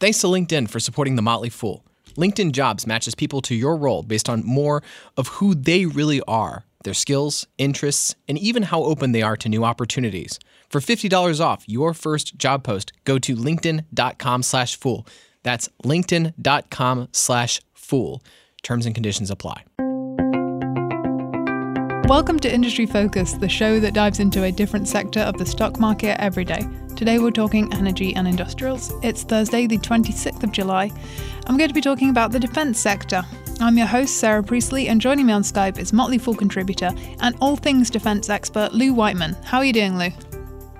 Thanks to LinkedIn for supporting The Motley Fool. LinkedIn Jobs matches people to your role based on more of who they really are, their skills, interests, and even how open they are to new opportunities. For $50 off your first job post, go to linkedin.com slash fool. That's linkedin.com slash fool. Terms and conditions apply. Welcome to Industry Focus, the show that dives into a different sector of the stock market every day. Today we're talking energy and industrials. It's Thursday, the 26th of July. I'm going to be talking about the defense sector. I'm your host, Sarah Priestley, and joining me on Skype is Motley Fool contributor and all things defense expert, Lou Whiteman. How are you doing, Lou?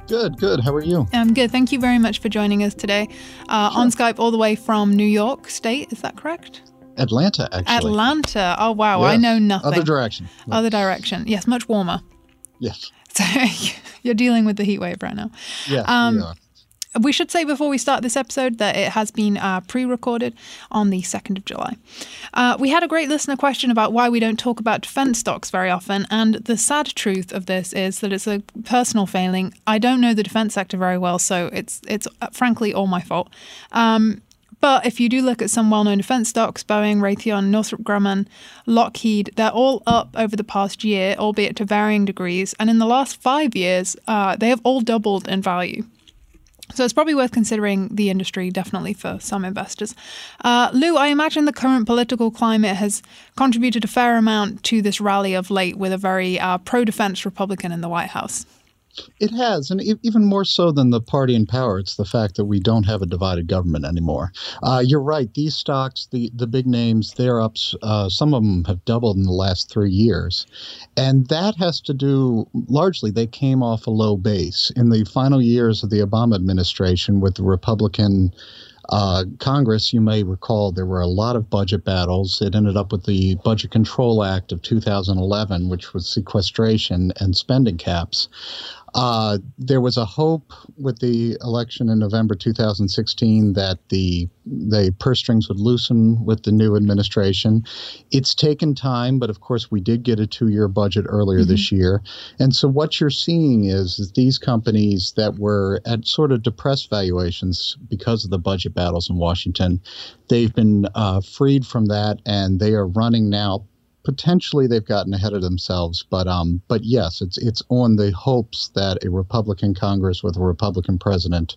Good, good. How are you? I'm good. Thank you very much for joining us today uh, sure. on Skype, all the way from New York State. Is that correct? Atlanta, actually. Atlanta. Oh, wow. Yes. I know nothing. Other direction. Other direction. Yes, much warmer. Yes. So you're dealing with the heat wave right now. Yeah. Um, we, are. we should say before we start this episode that it has been uh, pre recorded on the 2nd of July. Uh, we had a great listener question about why we don't talk about defense stocks very often. And the sad truth of this is that it's a personal failing. I don't know the defense sector very well, so it's, it's uh, frankly all my fault. Um, but if you do look at some well known defense stocks, Boeing, Raytheon, Northrop Grumman, Lockheed, they're all up over the past year, albeit to varying degrees. And in the last five years, uh, they have all doubled in value. So it's probably worth considering the industry, definitely for some investors. Uh, Lou, I imagine the current political climate has contributed a fair amount to this rally of late with a very uh, pro defense Republican in the White House. It has, and even more so than the party in power, it's the fact that we don't have a divided government anymore. Uh, you're right; these stocks, the the big names, they're up. Uh, some of them have doubled in the last three years, and that has to do largely. They came off a low base in the final years of the Obama administration with the Republican uh, Congress, you may recall there were a lot of budget battles. It ended up with the Budget Control Act of 2011, which was sequestration and spending caps. Uh, there was a hope with the election in November 2016 that the the purse strings would loosen with the new administration. It's taken time, but of course we did get a two-year budget earlier mm-hmm. this year, and so what you're seeing is, is these companies that were at sort of depressed valuations because of the budget battles in Washington, they've been uh, freed from that, and they are running now potentially they've gotten ahead of themselves, but um, but yes, it's it's on the hopes that a Republican Congress with a Republican president,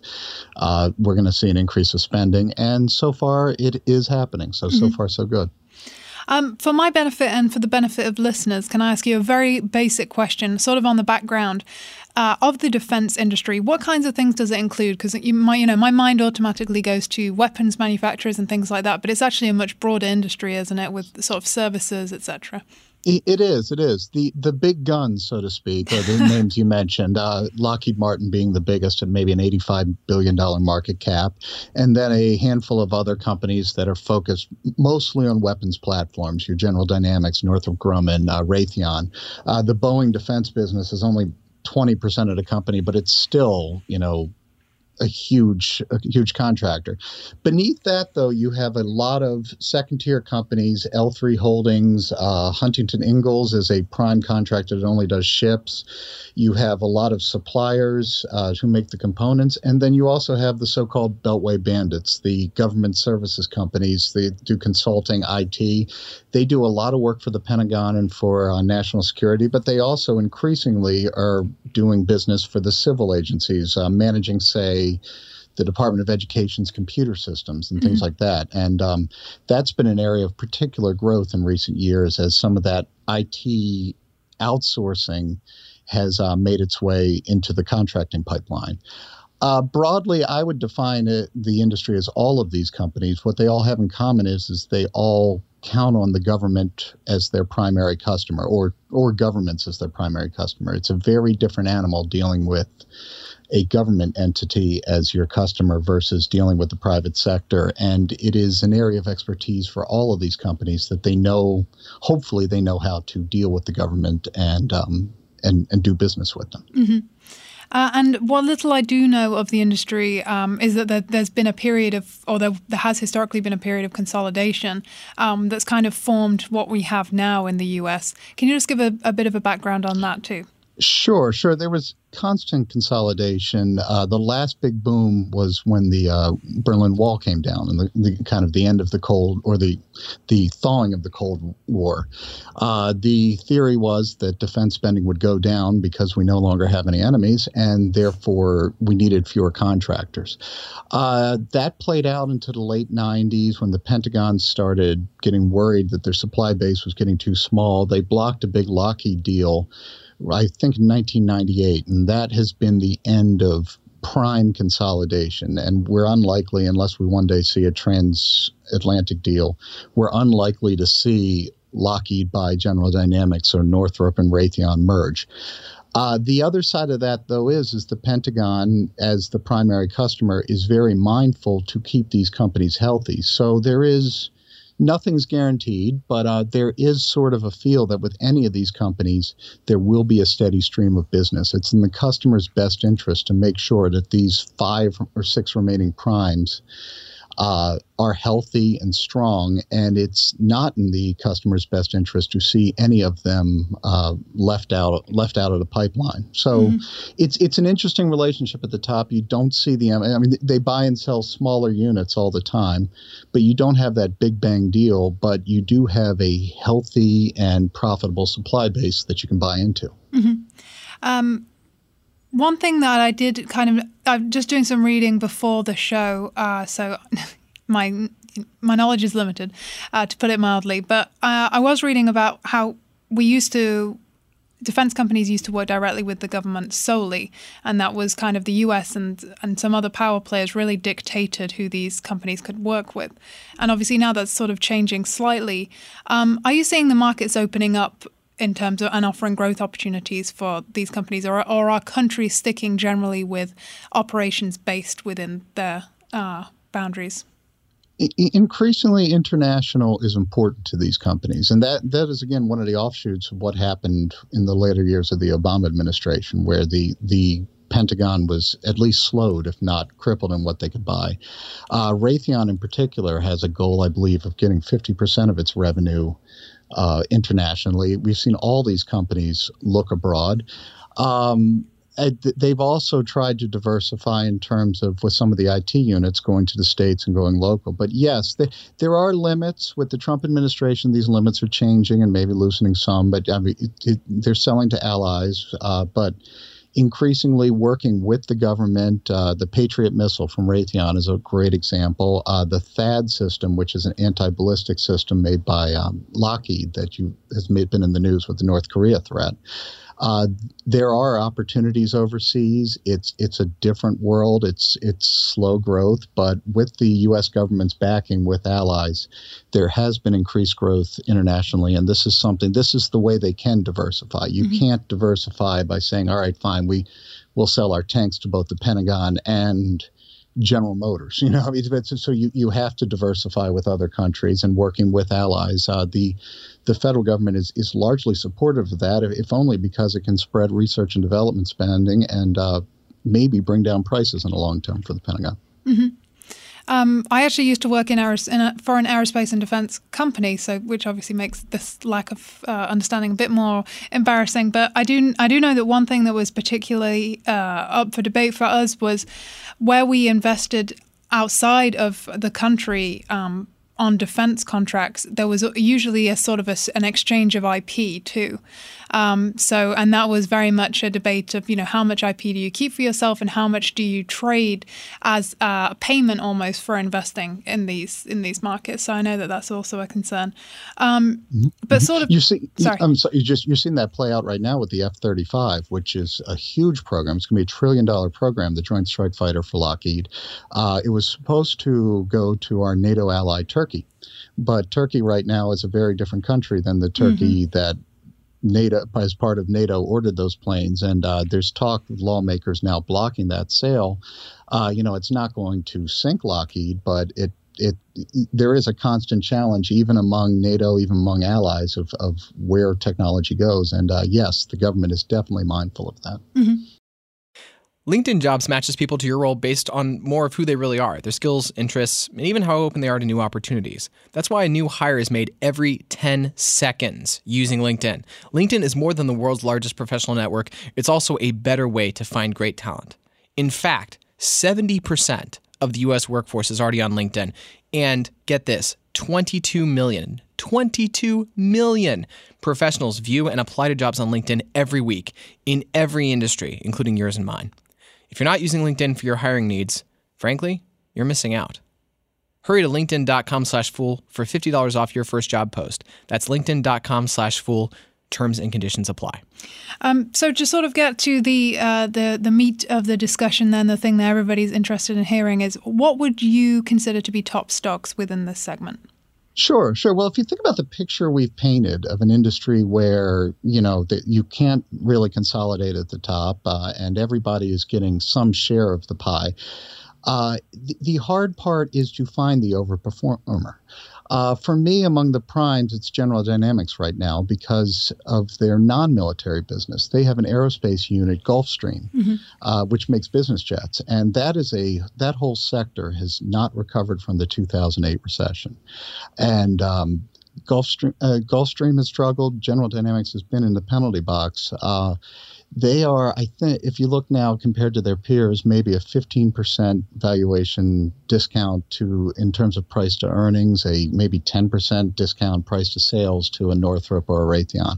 uh, we're going to see an increase of spending, and so far it is happening. So mm-hmm. so far so good. Um, for my benefit and for the benefit of listeners, can I ask you a very basic question, sort of on the background uh, of the defense industry? What kinds of things does it include? Because you, you know, my mind automatically goes to weapons manufacturers and things like that, but it's actually a much broader industry, isn't it, with sort of services, etc. It is. It is the the big guns, so to speak, or the names you mentioned. Uh, Lockheed Martin being the biggest at maybe an eighty-five billion dollar market cap, and then a handful of other companies that are focused mostly on weapons platforms. Your General Dynamics, Northrop Grumman, uh, Raytheon. Uh, the Boeing defense business is only 20% of the company, but it's still, you know, a huge a huge contractor. Beneath that, though, you have a lot of second tier companies. L3 Holdings, uh, Huntington Ingalls is a prime contractor that only does ships. You have a lot of suppliers uh, who make the components, and then you also have the so-called Beltway bandits, the government services companies. They do consulting, IT. They do a lot of work for the Pentagon and for uh, national security, but they also increasingly are doing business for the civil agencies, uh, managing, say the Department of Education's computer systems and things mm-hmm. like that. And um, that's been an area of particular growth in recent years as some of that IT outsourcing has uh, made its way into the contracting pipeline. Uh, broadly, I would define it, the industry as all of these companies. What they all have in common is, is they all count on the government as their primary customer, or or governments as their primary customer. It's a very different animal dealing with a government entity as your customer versus dealing with the private sector. And it is an area of expertise for all of these companies that they know, hopefully, they know how to deal with the government and, um, and, and do business with them. Mm-hmm. Uh, and what little I do know of the industry um, is that there, has been a period of, or there, there, has historically been a period of consolidation um, that's kind of formed what we have now in the US. Can you just give a, a bit of a background on that too? Sure, sure. There was constant consolidation. Uh, the last big boom was when the uh, Berlin Wall came down, and the, the, kind of the end of the Cold or the the thawing of the Cold War. Uh, the theory was that defense spending would go down because we no longer have any enemies, and therefore we needed fewer contractors. Uh, that played out into the late '90s when the Pentagon started getting worried that their supply base was getting too small. They blocked a big Lockheed deal I think in 1998, and that has been the end of prime consolidation. And we're unlikely, unless we one day see a transatlantic deal, we're unlikely to see Lockheed buy General Dynamics or Northrop and Raytheon merge. Uh, the other side of that, though, is is the Pentagon, as the primary customer, is very mindful to keep these companies healthy. So there is nothing's guaranteed, but uh, there is sort of a feel that with any of these companies, there will be a steady stream of business. It's in the customer's best interest to make sure that these five or six remaining primes uh, are healthy and strong, and it's not in the customer's best interest to see any of them uh, left out left out of the pipeline. So mm-hmm. it's it's an interesting relationship at the top. You don't see the I mean they buy and sell smaller units all the time, but you don't have that big bang deal. But you do have a healthy and profitable supply base that you can buy into. Mm-hmm. Um, one thing that I did kind of, I'm just doing some reading before the show, uh, so my my knowledge is limited, uh, to put it mildly. But uh, I was reading about how we used to defense companies used to work directly with the government solely, and that was kind of the U.S. and and some other power players really dictated who these companies could work with. And obviously now that's sort of changing slightly. Um, are you seeing the markets opening up in terms of and offering growth opportunities for these companies, or, or are countries sticking generally with operations based within their uh, boundaries? Increasingly, international is important to these companies, and that that is again one of the offshoots of what happened in the later years of the Obama administration, where the the Pentagon was at least slowed, if not crippled, in what they could buy. Uh, Raytheon, in particular, has a goal, I believe, of getting 50% of its revenue uh, internationally. We've seen all these companies look abroad. Um, they've also tried to diversify in terms of with some of the IT units going to the states and going local. But yes, they, there are limits with the Trump administration. These limits are changing and maybe loosening some. But I mean, it, it, they're selling to allies. Uh, but increasingly working with the government. Uh, the Patriot missile from Raytheon is a great example. Uh, the THAAD system, which is an anti-ballistic system made by um, Lockheed that you has made, been in the news with the North Korea threat. Uh, there are opportunities overseas. It's it's a different world. It's it's slow growth, but with the U.S. government's backing, with allies, there has been increased growth internationally, and this is something. This is the way they can diversify. You mm-hmm. can't diversify by saying, "All right, fine, we will sell our tanks to both the Pentagon and." General Motors. You know, I mean, so you, you have to diversify with other countries and working with allies. Uh, the the federal government is, is largely supportive of that, if only because it can spread research and development spending and uh, maybe bring down prices in the long term for the Pentagon. Mm-hmm. Um, I actually used to work in, aeros- in a foreign aerospace and defense company, so which obviously makes this lack of uh, understanding a bit more embarrassing. But I do I do know that one thing that was particularly uh, up for debate for us was where we invested outside of the country. Um, on defense contracts, there was usually a sort of a, an exchange of IP too. Um, so, and that was very much a debate of, you know, how much IP do you keep for yourself and how much do you trade as a payment almost for investing in these in these markets. So I know that that's also a concern. Um, mm-hmm. But sort of, you see, sorry, I'm sorry, you just you're seeing that play out right now with the F-35, which is a huge program. It's going to be a trillion dollar program, the Joint Strike Fighter for Lockheed. Uh, it was supposed to go to our NATO ally Turkey. But Turkey right now is a very different country than the Turkey mm-hmm. that NATO, as part of NATO, ordered those planes, and uh, there's talk of lawmakers now blocking that sale. Uh, you know, it's not going to sink Lockheed, but it it, it, there is a constant challenge, even among NATO, even among allies, of, of where technology goes. And uh, yes, the government is definitely mindful of that. Mm-hmm. LinkedIn Jobs matches people to your role based on more of who they really are, their skills, interests, and even how open they are to new opportunities. That's why a new hire is made every 10 seconds using LinkedIn. LinkedIn is more than the world's largest professional network, it's also a better way to find great talent. In fact, 70% of the US workforce is already on LinkedIn. And get this 22 million, 22 million professionals view and apply to jobs on LinkedIn every week in every industry, including yours and mine. If you're not using LinkedIn for your hiring needs, frankly, you're missing out. Hurry to linkedin.com slash fool for $50 off your first job post. That's linkedin.com slash fool. Terms and conditions apply. Um, so to sort of get to the uh, the the meat of the discussion, then the thing that everybody's interested in hearing is what would you consider to be top stocks within this segment? Sure, sure. Well, if you think about the picture we've painted of an industry where you know that you can't really consolidate at the top, uh, and everybody is getting some share of the pie, uh, the, the hard part is to find the overperformer. Uh, for me, among the primes, it's General Dynamics right now because of their non military business. They have an aerospace unit, Gulfstream, mm-hmm. uh, which makes business jets. And that is a that whole sector has not recovered from the 2008 recession. And um, Gulfstream, uh, Gulfstream has struggled. General Dynamics has been in the penalty box. Uh, they are, I think, if you look now compared to their peers, maybe a 15% valuation discount to, in terms of price to earnings, a maybe 10% discount price to sales to a Northrop or a Raytheon.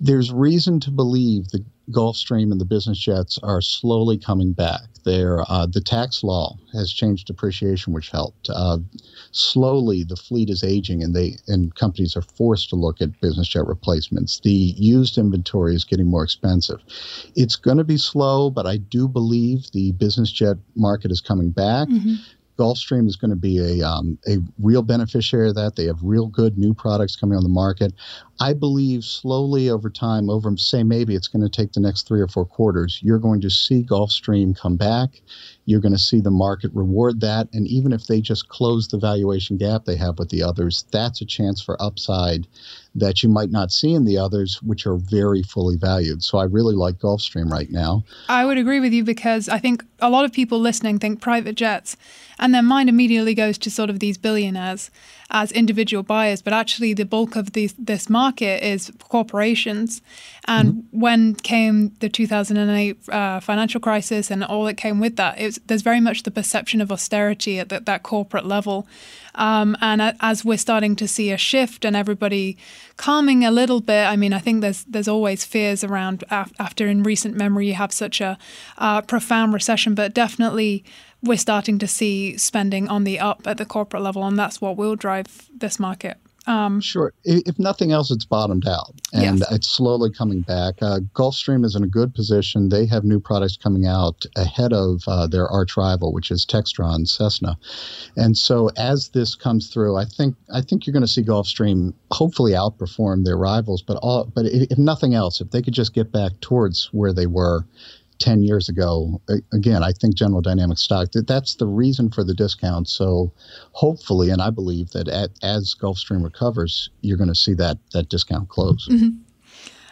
There's reason to believe the Gulfstream and the business jets are slowly coming back. There, uh, the tax law has changed depreciation, which helped. Uh, slowly, the fleet is aging, and they and companies are forced to look at business jet replacements. The used inventory is getting more expensive. It's going to be slow, but I do believe the business jet market is coming back. Mm-hmm. Gulfstream is going to be a um, a real beneficiary of that. They have real good new products coming on the market. I believe slowly over time, over say maybe it's going to take the next three or four quarters, you're going to see Gulfstream come back. You're going to see the market reward that, and even if they just close the valuation gap they have with the others, that's a chance for upside that you might not see in the others, which are very fully valued. So I really like Gulfstream right now. I would agree with you because I think a lot of people listening think private jets, and their mind immediately goes to sort of these billionaires as individual buyers, but actually the bulk of these, this market is corporations. And mm-hmm. when came the 2008 uh, financial crisis and all that came with that, was, there's very much the perception of austerity at the, that corporate level. Um, and as we're starting to see a shift and everybody calming a little bit, I mean, I think there's there's always fears around af- after in recent memory you have such a uh, profound recession, but definitely we're starting to see spending on the up at the corporate level, and that's what will drive this market. Um, sure. If nothing else, it's bottomed out and yes. it's slowly coming back. Uh, Gulfstream is in a good position. They have new products coming out ahead of uh, their arch rival, which is Textron Cessna. And so as this comes through, I think I think you're going to see Gulfstream hopefully outperform their rivals. But all, but if, if nothing else, if they could just get back towards where they were 10 years ago. Again, I think General Dynamics stock, that that's the reason for the discount. So hopefully, and I believe that at, as Gulfstream recovers, you're going to see that, that discount close. Mm-hmm.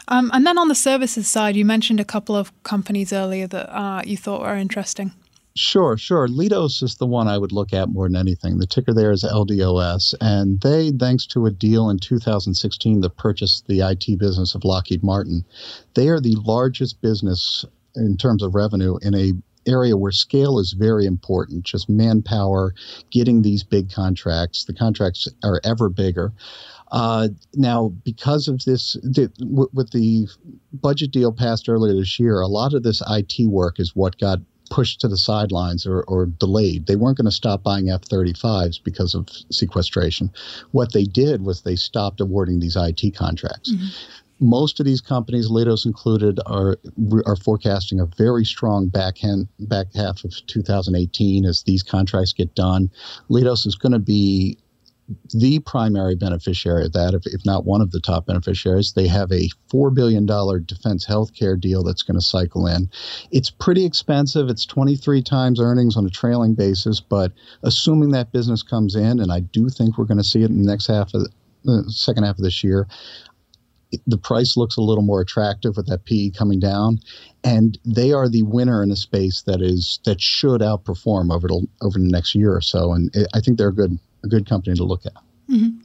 Um, and then on the services side, you mentioned a couple of companies earlier that uh, you thought were interesting. Sure, sure. Leidos is the one I would look at more than anything. The ticker there is LDOS, and they, thanks to a deal in 2016 that purchased the IT business of Lockheed Martin, they are the largest business in terms of revenue in a area where scale is very important just manpower getting these big contracts the contracts are ever bigger uh, now because of this the, w- with the budget deal passed earlier this year a lot of this it work is what got pushed to the sidelines or, or delayed. They weren't going to stop buying F 35s because of sequestration. What they did was they stopped awarding these IT contracts. Mm-hmm most of these companies, Leidos included, are are forecasting a very strong back end, back half of 2018 as these contracts get done. Leidos is going to be the primary beneficiary of that, if, if not one of the top beneficiaries. They have a $4 billion defense healthcare deal that's going to cycle in. It's pretty expensive. It's 23 times earnings on a trailing basis, but assuming that business comes in, and I do think we're going to see it in the next half of the second half of this year, the price looks a little more attractive with that PE coming down, and they are the winner in a space that is that should outperform over the, over the next year or so. And I think they're a good a good company to look at. Mm-hmm.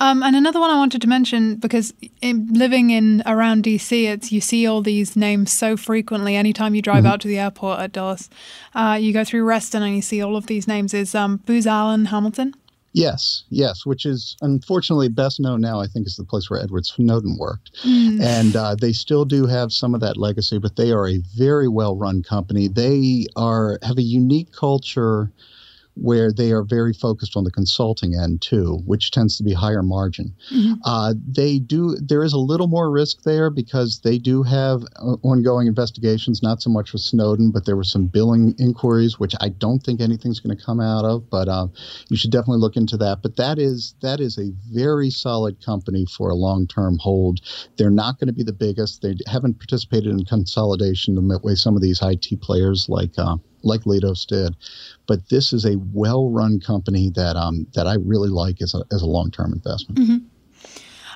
Um, and another one I wanted to mention because in, living in around DC, it's you see all these names so frequently. Anytime you drive mm-hmm. out to the airport at Dulles, uh, you go through Reston and you see all of these names. Is um, Booz Allen Hamilton? Yes, yes, which is unfortunately best known now, I think, is the place where Edward Snowden worked. Mm. And uh, they still do have some of that legacy, but they are a very well run company. They are have a unique culture where they are very focused on the consulting end too, which tends to be higher margin. Mm-hmm. Uh, they do there is a little more risk there because they do have uh, ongoing investigations, not so much with Snowden, but there were some billing inquiries, which I don't think anything's going to come out of. But uh, you should definitely look into that. But that is that is a very solid company for a long term hold. They're not going to be the biggest. They haven't participated in consolidation the way some of these IT players like uh, like Leidos did. But this is a well-run company that um, that I really like as a, as a long-term investment. Mm-hmm.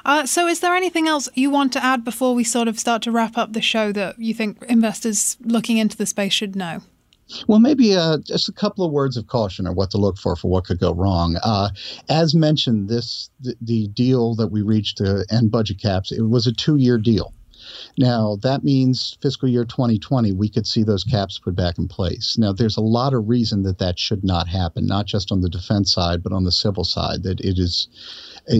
Uh, so, is there anything else you want to add before we sort of start to wrap up the show that you think investors looking into the space should know? Well, maybe uh, just a couple of words of caution or what to look for for what could go wrong. Uh, as mentioned, this the, the, deal that we reached to end budget caps it was a two-year deal. Now, that means fiscal year 2020, we could see those caps put back in place. Now, there's a lot of reason that that should not happen, not just on the defense side, but on the civil side, that it is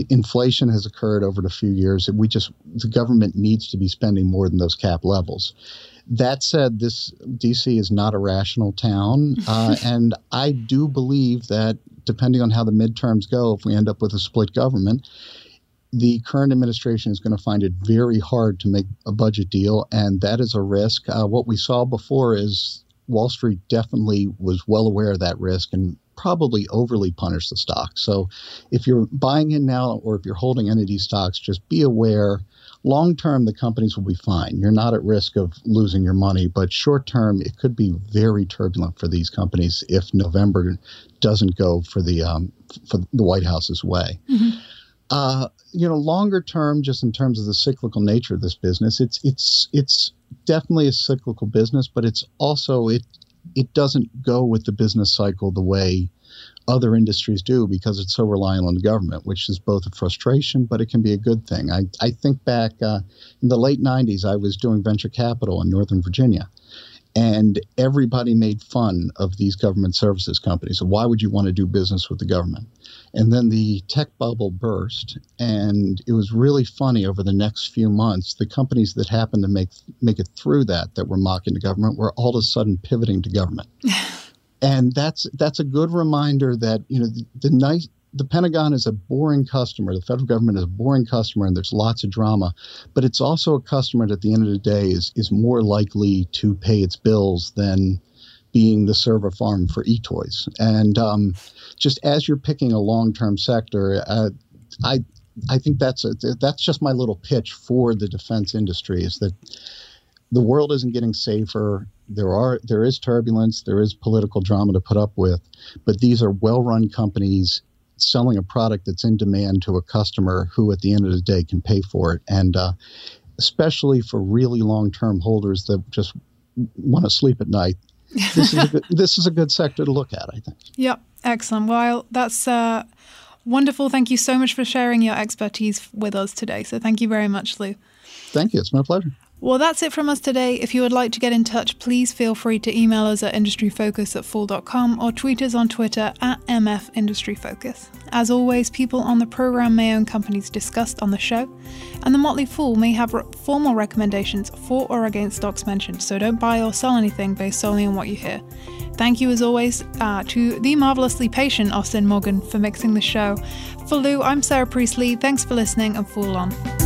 inflation has occurred over the few years. We just, the government needs to be spending more than those cap levels. That said, this DC is not a rational town, uh, and I do believe that depending on how the midterms go, if we end up with a split government, the current administration is going to find it very hard to make a budget deal, and that is a risk. Uh, what we saw before is Wall Street definitely was well aware of that risk and probably overly punished the stock. So if you're buying in now or if you're holding any of these stocks, just be aware. Long term, the companies will be fine. You're not at risk of losing your money, but short term, it could be very turbulent for these companies if November doesn't go for the um, for the White House's way. Mm-hmm. Uh, you know, longer term, just in terms of the cyclical nature of this business, it's it's it's definitely a cyclical business, but it's also it it doesn't go with the business cycle the way other industries do because it's so reliant on the government, which is both a frustration, but it can be a good thing. I, I think back uh, in the late 90s, I was doing venture capital in Northern Virginia and everybody made fun of these government services companies. So why would you want to do business with the government? And then the tech bubble burst, and it was really funny over the next few months. The companies that happened to make make it through that, that were mocking the government, were all of a sudden pivoting to government. and that's that's a good reminder that you know the, the nice the Pentagon is a boring customer. The federal government is a boring customer, and there's lots of drama. But it's also a customer that at the end of the day is is more likely to pay its bills than being the server farm for e-toys. And um, just as you're picking a long-term sector, uh, I I think that's a, that's just my little pitch for the defense industry is that the world isn't getting safer. There are there is turbulence, there is political drama to put up with, but these are well-run companies selling a product that's in demand to a customer who, at the end of the day, can pay for it. And uh, especially for really long term holders that just want to sleep at night, this, is a good, this is a good sector to look at, I think. Yep, excellent. Well, that's uh, wonderful. Thank you so much for sharing your expertise with us today. So, thank you very much, Lou. Thank you. It's my pleasure. Well, that's it from us today. If you would like to get in touch, please feel free to email us at industryfocus at fool.com or tweet us on Twitter at mfindustryfocus. As always, people on the program may own companies discussed on the show, and the Motley Fool may have re- formal recommendations for or against stocks mentioned, so don't buy or sell anything based solely on what you hear. Thank you, as always, uh, to the marvelously patient Austin Morgan for mixing the show. For Lou, I'm Sarah Priestley. Thanks for listening and Fool on.